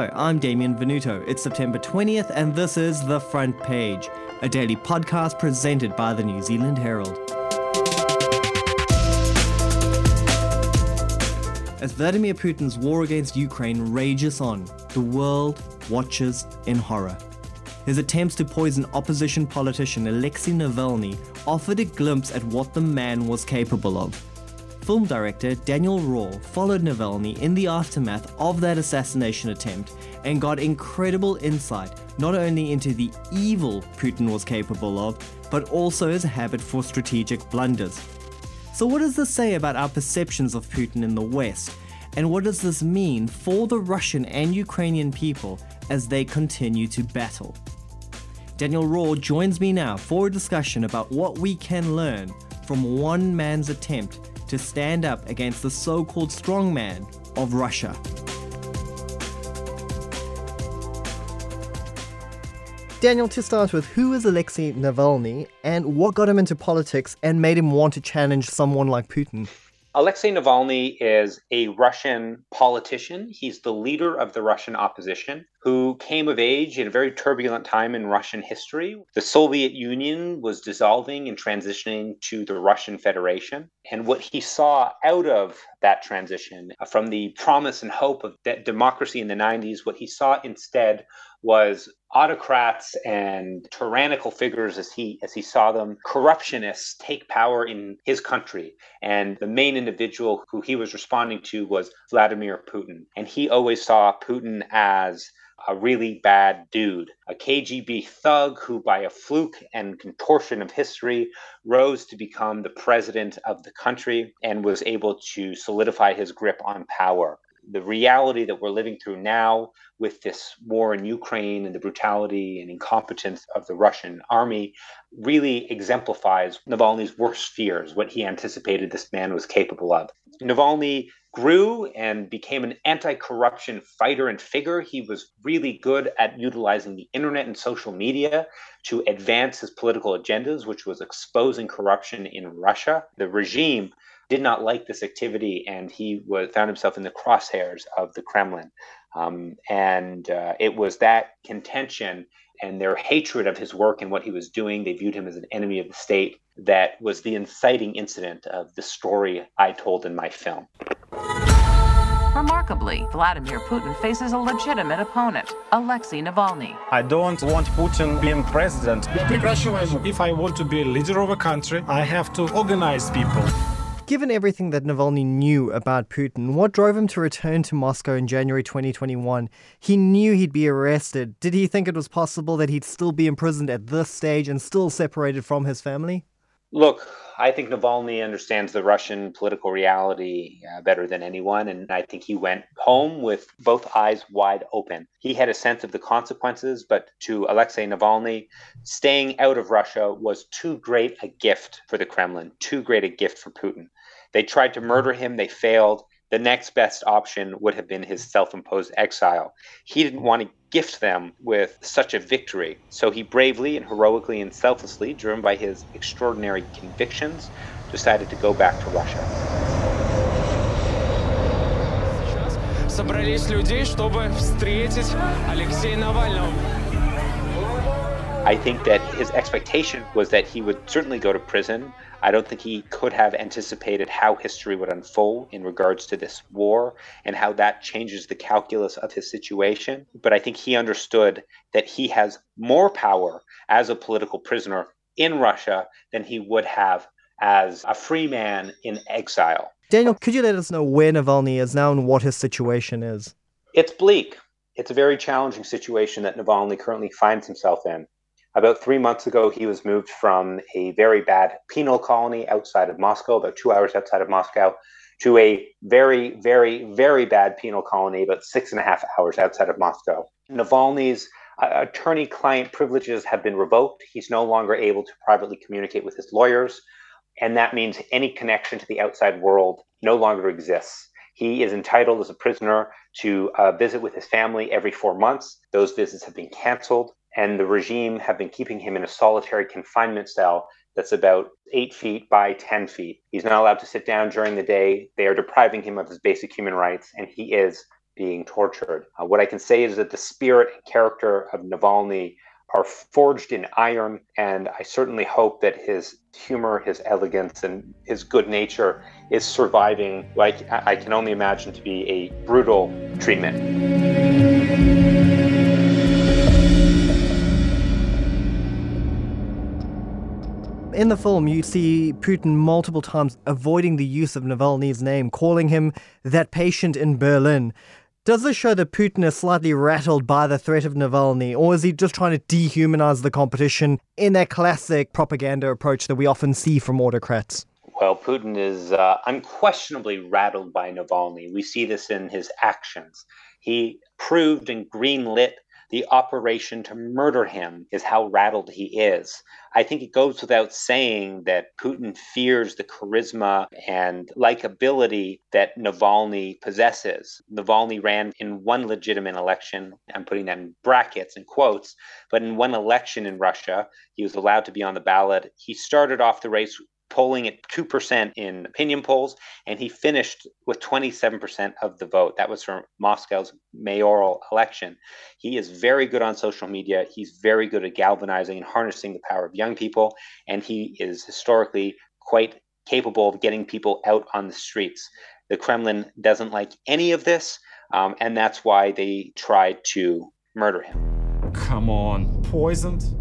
Hello, I'm Damien Venuto. It's September 20th, and this is The Front Page, a daily podcast presented by the New Zealand Herald. As Vladimir Putin's war against Ukraine rages on, the world watches in horror. His attempts to poison opposition politician Alexei Navalny offered a glimpse at what the man was capable of. Film director Daniel Roher followed Navalny in the aftermath of that assassination attempt and got incredible insight not only into the evil Putin was capable of, but also his habit for strategic blunders. So, what does this say about our perceptions of Putin in the West? And what does this mean for the Russian and Ukrainian people as they continue to battle? Daniel Roher joins me now for a discussion about what we can learn from one man's attempt to stand up against the so called strongman of Russia. Daniel, to start with, who is Alexei Navalny and what got him into politics and made him want to challenge someone like Putin? Alexei Navalny is a Russian politician. He's the leader of the Russian opposition who came of age in a very turbulent time in Russian history. The Soviet Union was dissolving and transitioning to the Russian Federation. And what he saw out of that transition, uh, from the promise and hope of democracy in the 90s, what he saw instead was autocrats and tyrannical figures as he as he saw them corruptionists take power in his country. And the main individual who he was responding to was Vladimir Putin. And he always saw Putin as a really bad dude, a KGB thug who, by a fluke and contortion of history, rose to become the president of the country and was able to solidify his grip on power the reality that we're living through now with this war in Ukraine and the brutality and incompetence of the Russian army really exemplifies Navalny's worst fears, what he anticipated this man was capable of. Navalny grew and became an anti corruption fighter and figure. He was really good at utilizing the internet and social media to advance his political agendas, which was exposing corruption in Russia. The regime did not like this activity, and he was, found himself in the crosshairs of the Kremlin. Um, and uh, it was that contention and their hatred of his work and what he was doing, they viewed him as an enemy of the state, that was the inciting incident of the story I told in my film. Remarkably, Vladimir Putin faces a legitimate opponent, Alexei Navalny. I don't want Putin being president. If I want to be a leader of a country, I have to organize people. Given everything that Navalny knew about Putin, what drove him to return to Moscow in January 2021? He knew he'd be arrested. Did he think it was possible that he'd still be imprisoned at this stage and still separated from his family? Look, I think Navalny understands the Russian political reality uh, better than anyone, and I think he went home with both eyes wide open. He had a sense of the consequences, but to Alexei Navalny, staying out of Russia was too great a gift for the Kremlin, too great a gift for Putin. They tried to murder him, they failed. The next best option would have been his self imposed exile. He didn't want to gift them with such a victory, so he bravely and heroically and selflessly, driven by his extraordinary convictions, decided to go back to Russia. Собрались людей, чтобы встретить Алексея Навального. I think that his expectation was that he would certainly go to prison. I don't think he could have anticipated how history would unfold in regards to this war and how that changes the calculus of his situation. But I think he understood that he has more power as a political prisoner in Russia than he would have as a free man in exile. Daniel, could you let us know where Navalny is now and what his situation is? It's bleak. It's a very challenging situation that Navalny currently finds himself in. About three months ago, he was moved from a very bad penal colony outside of Moscow, about two hours outside of Moscow, to a very, very, very bad penal colony about six and a half hours outside of Moscow. Navalny's uh, attorney client privileges have been revoked. He's no longer able to privately communicate with his lawyers. And that means any connection to the outside world no longer exists. He is entitled as a prisoner to uh, visit with his family every four months. Those visits have been canceled and the regime have been keeping him in a solitary confinement cell that's about eight feet by 10 feet. He's not allowed to sit down during the day. They are depriving him of his basic human rights, and he is being tortured. Uh, what I can say is that the spirit and character of Navalny are forged in iron, and I certainly hope that his humor, his elegance, and his good nature is surviving like I can only imagine to be a brutal treatment. In the film, you see Putin multiple times avoiding the use of Navalny's name, calling him that patient in Berlin. Does this show that Putin is slightly rattled by the threat of Navalny, or is he just trying to dehumanize the competition in that classic propaganda approach that we often see from autocrats? Well, Putin is uh, unquestionably rattled by Navalny. We see this in his actions. He proved and greenlit the operation to murder him is how rattled he is. I think it goes without saying that Putin fears the charisma and likability that Navalny possesses. Navalny ran in one legitimate election. I'm putting that in brackets and quotes, but in one election in Russia, he was allowed to be on the ballot. He started off the race polling at 2% in opinion polls, and he finished with 27% of the vote. That was from Moscow's mayoral election. He is very good on social media. He's very good at galvanizing and harnessing the power of young people, and he is historically quite capable of getting people out on the streets. The Kremlin doesn't like any of this, um, and that's why they tried to murder him. Come on, poisoned?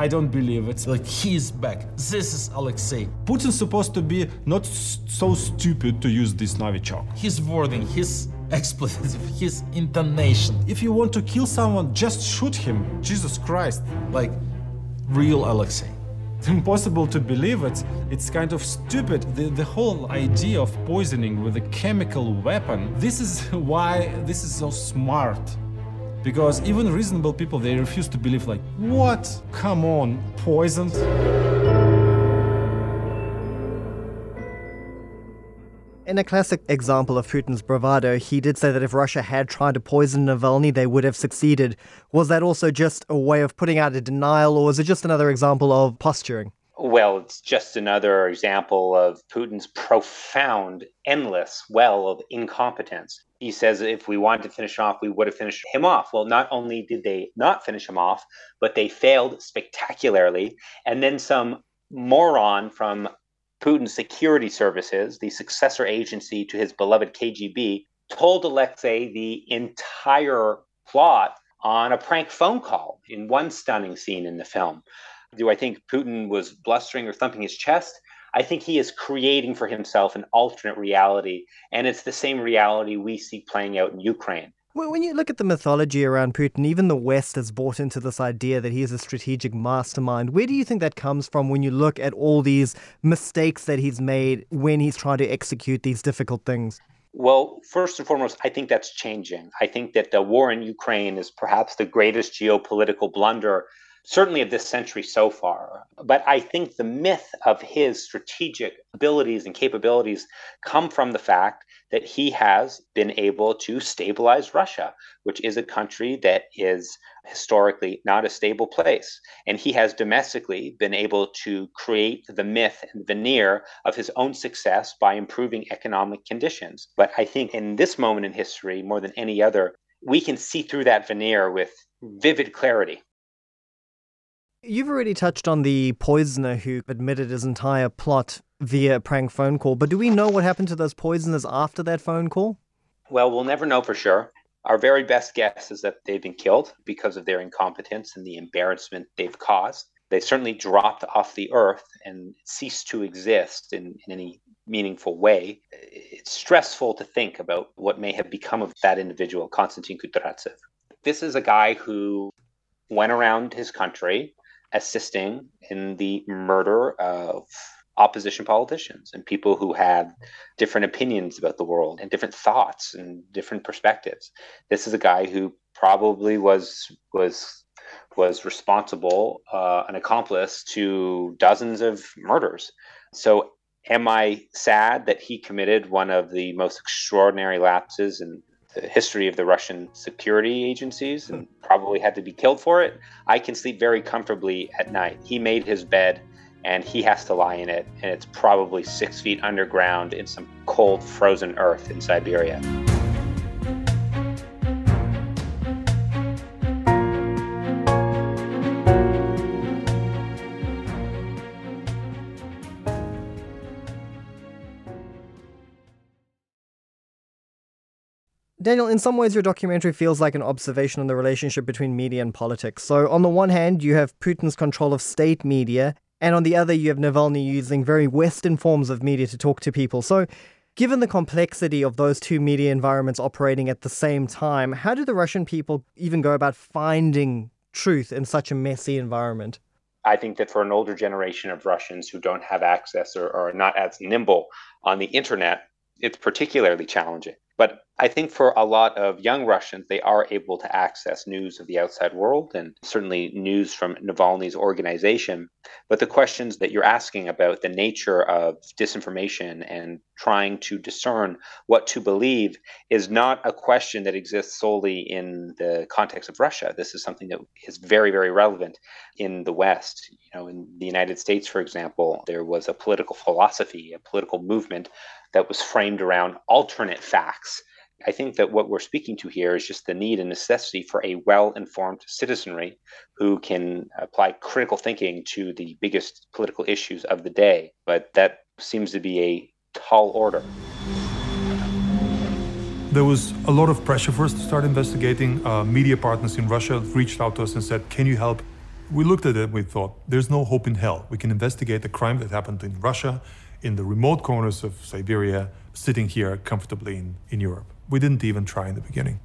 I don't believe it. Like he's back. This is Alexei. Putin's supposed to be not so stupid to use this Novichok. His wording, his expletive, his intonation. If you want to kill someone, just shoot him. Jesus Christ. Like real Alexei. It's impossible to believe it. It's kind of stupid. The, the whole idea of poisoning with a chemical weapon. This is why this is so smart because even reasonable people they refuse to believe like what come on poisoned In a classic example of Putin's bravado, he did say that if Russia had tried to poison Navalny, they would have succeeded. Was that also just a way of putting out a denial, or was it just another example of posturing? Well, it's just another example of Putin's profound, endless well of incompetence. He says if we wanted to finish off, we would have finished him off. Well, not only did they not finish him off, but they failed spectacularly. And then some moron from Putin's security services, the successor agency to his beloved KGB, told Alexei the entire plot on a prank phone call in one stunning scene in the film. Do I think Putin was blustering or thumping his chest? I think he is creating for himself an alternate reality, and it's the same reality we see playing out in Ukraine. When you look at the mythology around Putin, even the West has bought into this idea that he is a strategic mastermind. Where do you think that comes from when you look at all these mistakes that he's made when he's trying to execute these difficult things? Well, first and foremost, I think that's changing. I think that the war in Ukraine is perhaps the greatest geopolitical blunder certainly of this century so far. But I think the myth of his strategic abilities and capabilities come from the fact that he has been able to stabilize Russia, which is a country that is historically not a stable place. And he has domestically been able to create the myth and veneer of his own success by improving economic conditions. But I think in this moment in history, more than any other, we can see through that veneer with vivid clarity. You've already touched on the poisoner who admitted his entire plot via a prank phone call, but do we know what happened to those poisoners after that phone call? Well, we'll never know for sure. Our very best guess is that they've been killed because of their incompetence and the embarrassment they've caused. They certainly dropped off the earth and ceased to exist in, in any meaningful way. It's stressful to think about what may have become of that individual, Konstantin Kudryavtsev. This is a guy who went around his country assisting in the murder of opposition politicians and people who had different opinions about the world and different thoughts and different perspectives. This is a guy who probably was was was responsible, uh, an accomplice to dozens of murders. So, am I sad that he committed one of the most extraordinary lapses in the history of the Russian security agencies and hmm. probably had to be killed for it, I can sleep very comfortably at night. He made his bed and he has to lie in it, and it's probably six feet underground in some cold, frozen earth in Siberia. Daniel, in some ways, your documentary feels like an observation on the relationship between media and politics. So, on the one hand, you have Putin's control of state media, and on the other, you have Navalny using very Western forms of media to talk to people. So, given the complexity of those two media environments operating at the same time, how do the Russian people even go about finding truth in such a messy environment? I think that for an older generation of Russians who don't have access or are not as nimble on the internet, it's particularly challenging. But I think for a lot of young Russians, they are able to access news of the outside world and certainly news from Navalny's organization. But the questions that you're asking about the nature of disinformation and trying to discern what to believe is not a question that exists solely in the context of Russia. This is something that is very, very relevant in the West. You know, in the United States, for example, there was a political philosophy, a political movement that was framed around alternate facts. I think that what we're speaking to here is just the need and necessity for a well informed citizenry who can apply critical thinking to the biggest political issues of the day. But that seems to be a tall order. There was a lot of pressure for us to start investigating. Uh, media partners in Russia reached out to us and said, Can you help? We looked at it and we thought, There's no hope in hell. We can investigate the crime that happened in Russia in the remote corners of Siberia, sitting here comfortably in, in Europe. We didn't even try in the beginning.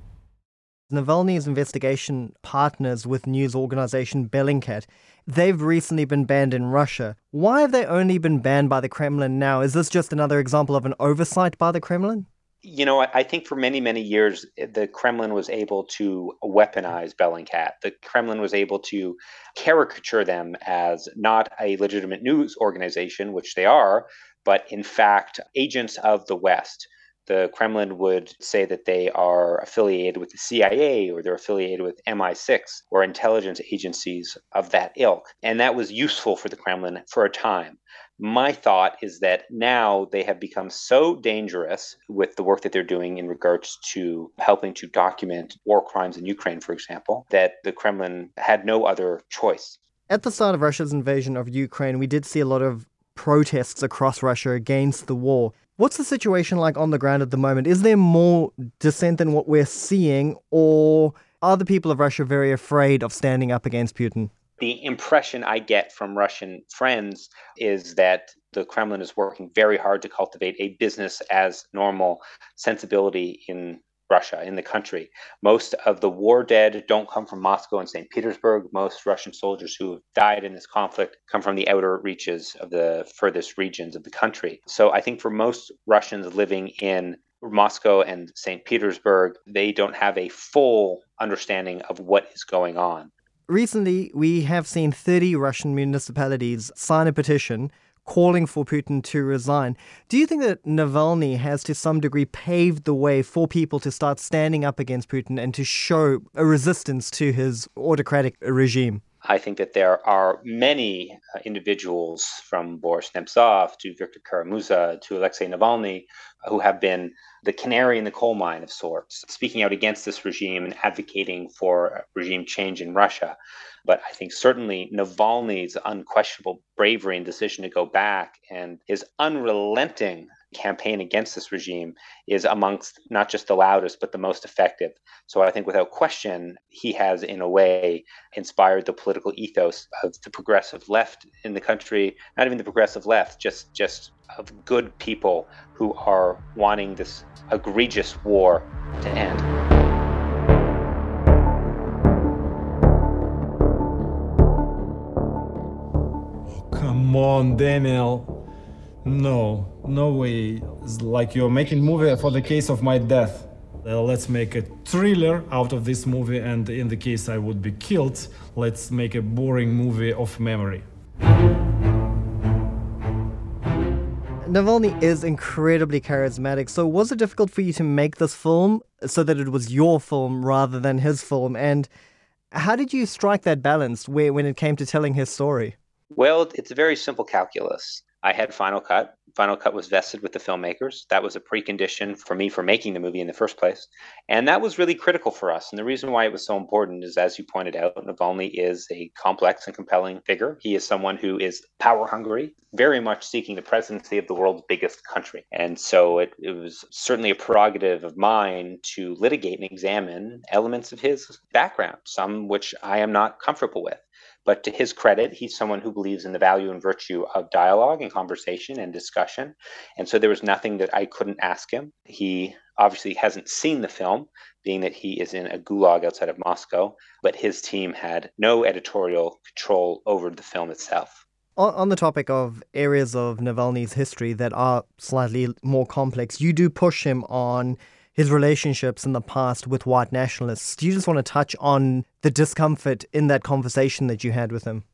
Navalny's investigation partners with news organization Bellingcat. They've recently been banned in Russia. Why have they only been banned by the Kremlin now? Is this just another example of an oversight by the Kremlin? You know, I think for many, many years, eh, the Kremlin was able to weaponize Bellingcat. The Kremlin was able to caricature them as not a legitimate news organization, which they are, but in fact, agents of the West. The Kremlin would say that they are affiliated with the CIA or they're affiliated with MI6 or intelligence agencies of that ilk. And that was useful for the Kremlin for a time my thought is that now they have become so dangerous with the work that they're doing in regards to helping to document war crimes in Ukraine, for example, that the Kremlin had no other choice. At the start of Russia's invasion of Ukraine, we did see a lot of protests across Russia against the war. What's the situation like on the ground at the moment? Is there more dissent than what we're seeing, or are the people of Russia very afraid of standing up against Putin? The impression I get from Russian friends is that the Kremlin is working very hard to cultivate a business as normal sensibility in Russia, in the country. Most of the war dead don't come from Moscow and St. Petersburg. Most Russian soldiers who have died in this conflict come from the outer reaches of the furthest regions of the country. So I think for most Russians living in Moscow and St. Petersburg, they don't have a full understanding of what is going on. Recently, we have seen 30 Russian municipalities sign a petition calling for Putin to resign. Do you think that Navalny has to some degree paved the way for people to start standing up against Putin and to show a resistance to his autocratic regime? I think that there are many uh, individuals from Boris Nemtsov to Viktor Kara-Murza to Alexei Navalny who have been the canary in the coal mine of sorts, speaking out against this regime and advocating for regime change in Russia. But I think certainly Navalny's unquestionable bravery and decision to go back and his unrelenting campaign against this regime is amongst not just the loudest, but the most effective. So I think without question, he has, in a way, inspired the political ethos of the progressive left in the country, not even the progressive left, just, just of good people who are wanting this egregious war to end. come on, Daniel. No, no way. It's like you're making movie for the case of my death. Uh, let's make a thriller out of this movie, and in the case I would be killed, let's make a boring movie of memory. Navalny is incredibly charismatic. So, was it difficult for you to make this film so that it was your film rather than his film? And how did you strike that balance where, when it came to telling his story? Well, it's a very simple calculus. I had Final Cut. Final Cut was vested with the filmmakers. That was a precondition for me for making the movie in the first place. And that was really critical for us. And the reason why it was so important is, as you pointed out, Navalny is a complex and compelling figure. He is someone who is power hungry, very much seeking the presidency of the world's biggest country. And so it, it was certainly a prerogative of mine to litigate and examine elements of his background, some which I am not comfortable with. But to his credit, he's someone who believes in the value and virtue of dialogue and conversation and discussion. And so there was nothing that I couldn't ask him. He obviously hasn't seen the film, being that he is in a gulag outside of Moscow, but his team had no editorial control over the film itself. On, the topic of areas of Navalny's history that are slightly more complex, you do push him on his relationships in the past with white nationalists. Do you just want to touch on the discomfort in that conversation that you had with him?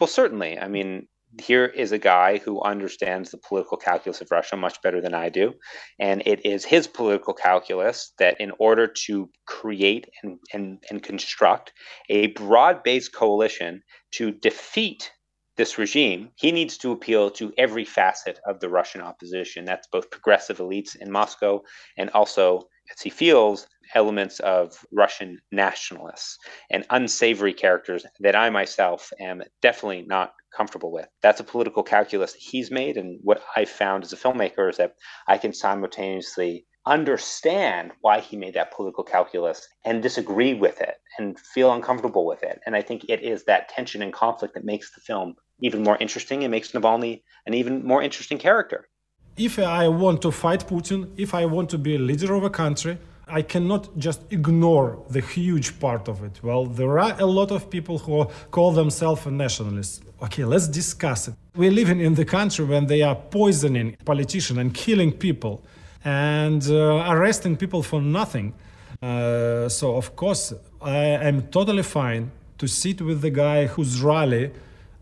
Well, certainly. I mean, here is a guy who understands the political calculus of Russia much better than I do. And it is his political calculus that, in order to create and, and, and construct a broad based coalition to defeat this regime, he needs to appeal to every facet of the Russian opposition. That's both progressive elites in Moscow and also, as he feels, elements of Russian nationalists and unsavory characters that I myself am definitely not comfortable with. That's a political calculus he's made. And what I found as a filmmaker is that I can simultaneously understand why he made that political calculus and disagree with it and feel uncomfortable with it. And I think it is that tension and conflict that makes the film even more interesting and makes Navalny an even more interesting character. If I want to fight Putin, if I want to be a leader of a country, I cannot just ignore the huge part of it. Well, there are a lot of people who call themselves nationalists. Okay, let's discuss it. We're living in the country when they are poisoning politicians and killing people and uh, arresting people for nothing. Uh, so, of course, I am totally fine to sit with the guy whose rally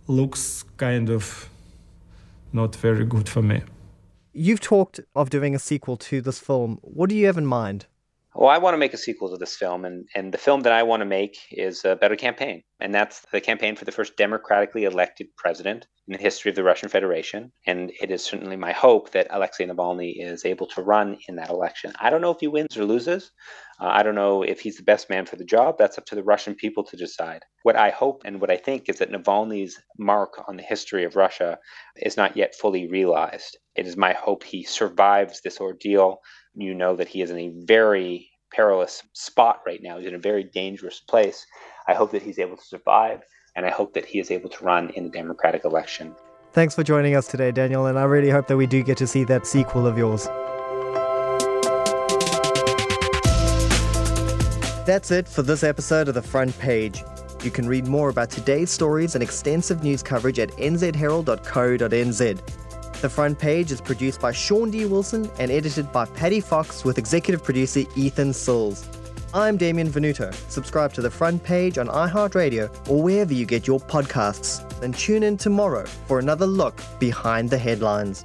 looks kind of not very good for me. You've talked of doing a sequel to this film. What do you have in mind? Well, I want to make a sequel to this film, and, and the film that I want to make is a better campaign. And that's the campaign for the first democratically elected president in the history of the Russian Federation. And it is certainly my hope that Alexei Navalny is able to run in that election. I don't know if he wins or loses. Uh, I don't know if he's the best man for the job. That's up to the Russian people to decide. What I hope and what I think is that Navalny's mark on the history of Russia is not yet fully realized. It is my hope he survives this ordeal you know that he is in a very perilous spot right now. He's in a very dangerous place. I hope that he's able to survive, and I hope that he is able to run in the Democratic election. Thanks for joining us today, Daniel, and I really hope that we do get to see that sequel of yours. That's it for this episode of The Front Page. You can read more about today's stories and extensive news coverage at nzherald.co.nz. The front page is produced by Shaun D. Wilson and edited by Paddy Fox with executive producer Ethan Sills. I'm Damien Venuto. Subscribe to the front page on iHeartRadio or wherever you get your podcasts. Then tune in tomorrow for another look behind the headlines.